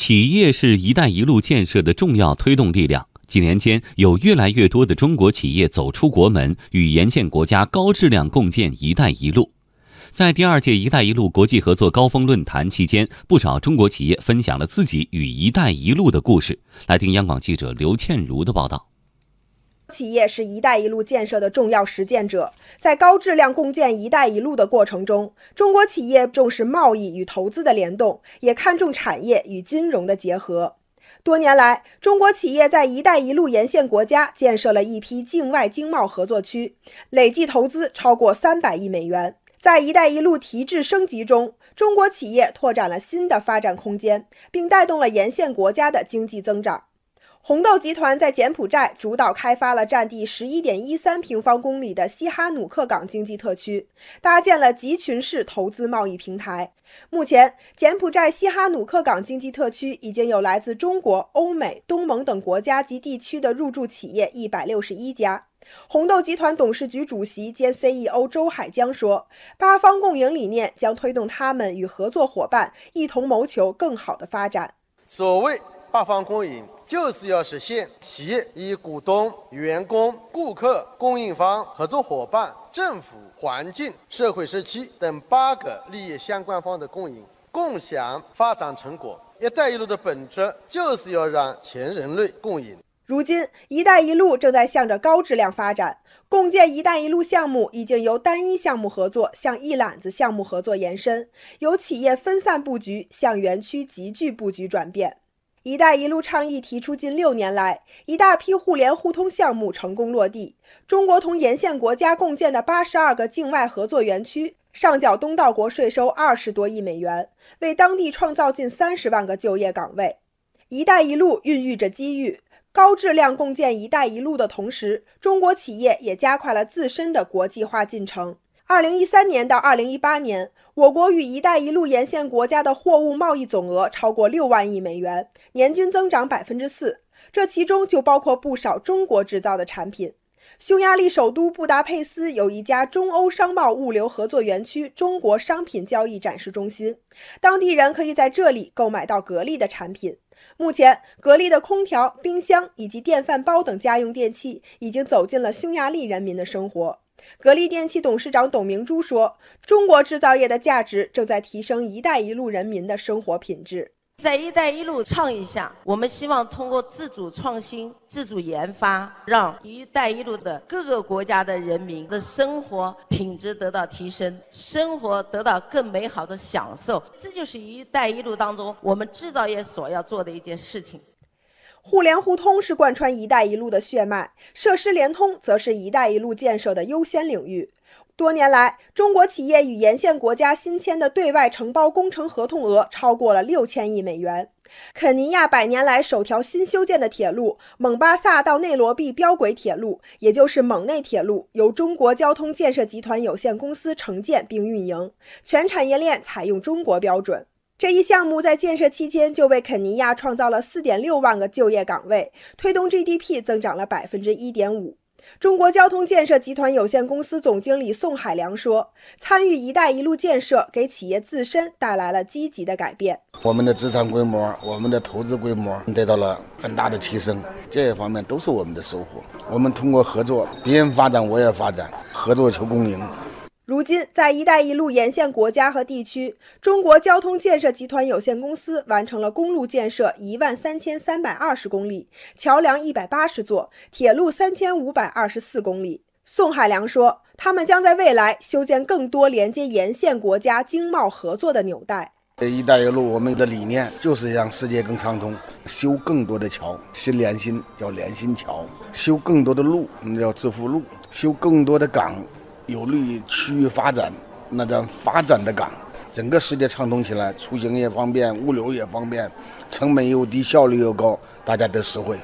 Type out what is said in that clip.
企业是一带一路建设的重要推动力量。几年间，有越来越多的中国企业走出国门，与沿线国家高质量共建“一带一路”。在第二届“一带一路”国际合作高峰论坛期间，不少中国企业分享了自己与“一带一路”的故事。来听央广记者刘倩茹的报道。企业是一带一路建设的重要实践者，在高质量共建“一带一路”的过程中，中国企业重视贸易与投资的联动，也看重产业与金融的结合。多年来，中国企业在“一带一路”沿线国家建设了一批境外经贸合作区，累计投资超过三百亿美元。在“一带一路”提质升级中，中国企业拓展了新的发展空间，并带动了沿线国家的经济增长。红豆集团在柬埔寨主导开发了占地十一点一三平方公里的西哈努克港经济特区，搭建了集群式投资贸易平台。目前，柬埔寨西哈努克港经济特区已经有来自中国、欧美、东盟等国家及地区的入驻企业一百六十一家。红豆集团董事局主席兼 CEO 周海江说：“八方共赢理念将推动他们与合作伙伴一同谋求更好的发展。”所谓八方共赢。就是要实现企业与股东、员工、顾客、供应方、合作伙伴、政府、环境、社会社区等八个利益相关方的共赢，共享发展成果。“一带一路”的本质就是要让全人类共赢。如今，“一带一路”正在向着高质量发展，共建“一带一路”项目已经由单一项目合作向一揽子项目合作延伸，由企业分散布局向园区集聚布局转变。“一带一路”倡议提出近六年来，一大批互联互通项目成功落地。中国同沿线国家共建的八十二个境外合作园区，上缴东道国税收二十多亿美元，为当地创造近三十万个就业岗位。“一带一路”孕育着机遇，高质量共建“一带一路”的同时，中国企业也加快了自身的国际化进程。二零一三年到二零一八年，我国与“一带一路”沿线国家的货物贸易总额超过六万亿美元，年均增长百分之四。这其中就包括不少中国制造的产品。匈牙利首都布达佩斯有一家中欧商贸物流合作园区——中国商品交易展示中心，当地人可以在这里购买到格力的产品。目前，格力的空调、冰箱以及电饭煲等家用电器已经走进了匈牙利人民的生活。格力电器董事长董明珠说：“中国制造业的价值正在提升‘一带一路’人民的生活品质。在‘一带一路’倡议下，我们希望通过自主创新、自主研发，让‘一带一路’的各个国家的人民的生活品质得到提升，生活得到更美好的享受。这就是‘一带一路’当中我们制造业所要做的一件事情。”互联互通是贯穿“一带一路”的血脉，设施联通则是“一带一路”建设的优先领域。多年来，中国企业与沿线国家新签的对外承包工程合同额超过了六千亿美元。肯尼亚百年来首条新修建的铁路——蒙巴萨到内罗毕标轨铁路，也就是蒙内铁路，由中国交通建设集团有限公司承建并运营，全产业链采用中国标准。这一项目在建设期间就为肯尼亚创造了四点六万个就业岗位，推动 GDP 增长了百分之一点五。中国交通建设集团有限公司总经理宋海良说：“参与‘一带一路’建设，给企业自身带来了积极的改变。我们的资产规模、我们的投资规模得到了很大的提升，这些方面都是我们的收获。我们通过合作，别人发展我也发展，合作求共赢。”如今，在“一带一路”沿线国家和地区，中国交通建设集团有限公司完成了公路建设一万三千三百二十公里，桥梁一百八十座，铁路三千五百二十四公里。宋海良说：“他们将在未来修建更多连接沿线国家经贸合作的纽带。”“一带一路”我们的理念就是让世界更畅通，修更多的桥，心连心叫连心桥；修更多的路，那叫致富路；修更多的港。有利于区域发展，那叫发展的港，整个世界畅通起来，出行也方便，物流也方便，成本又低，效率又高，大家都实惠。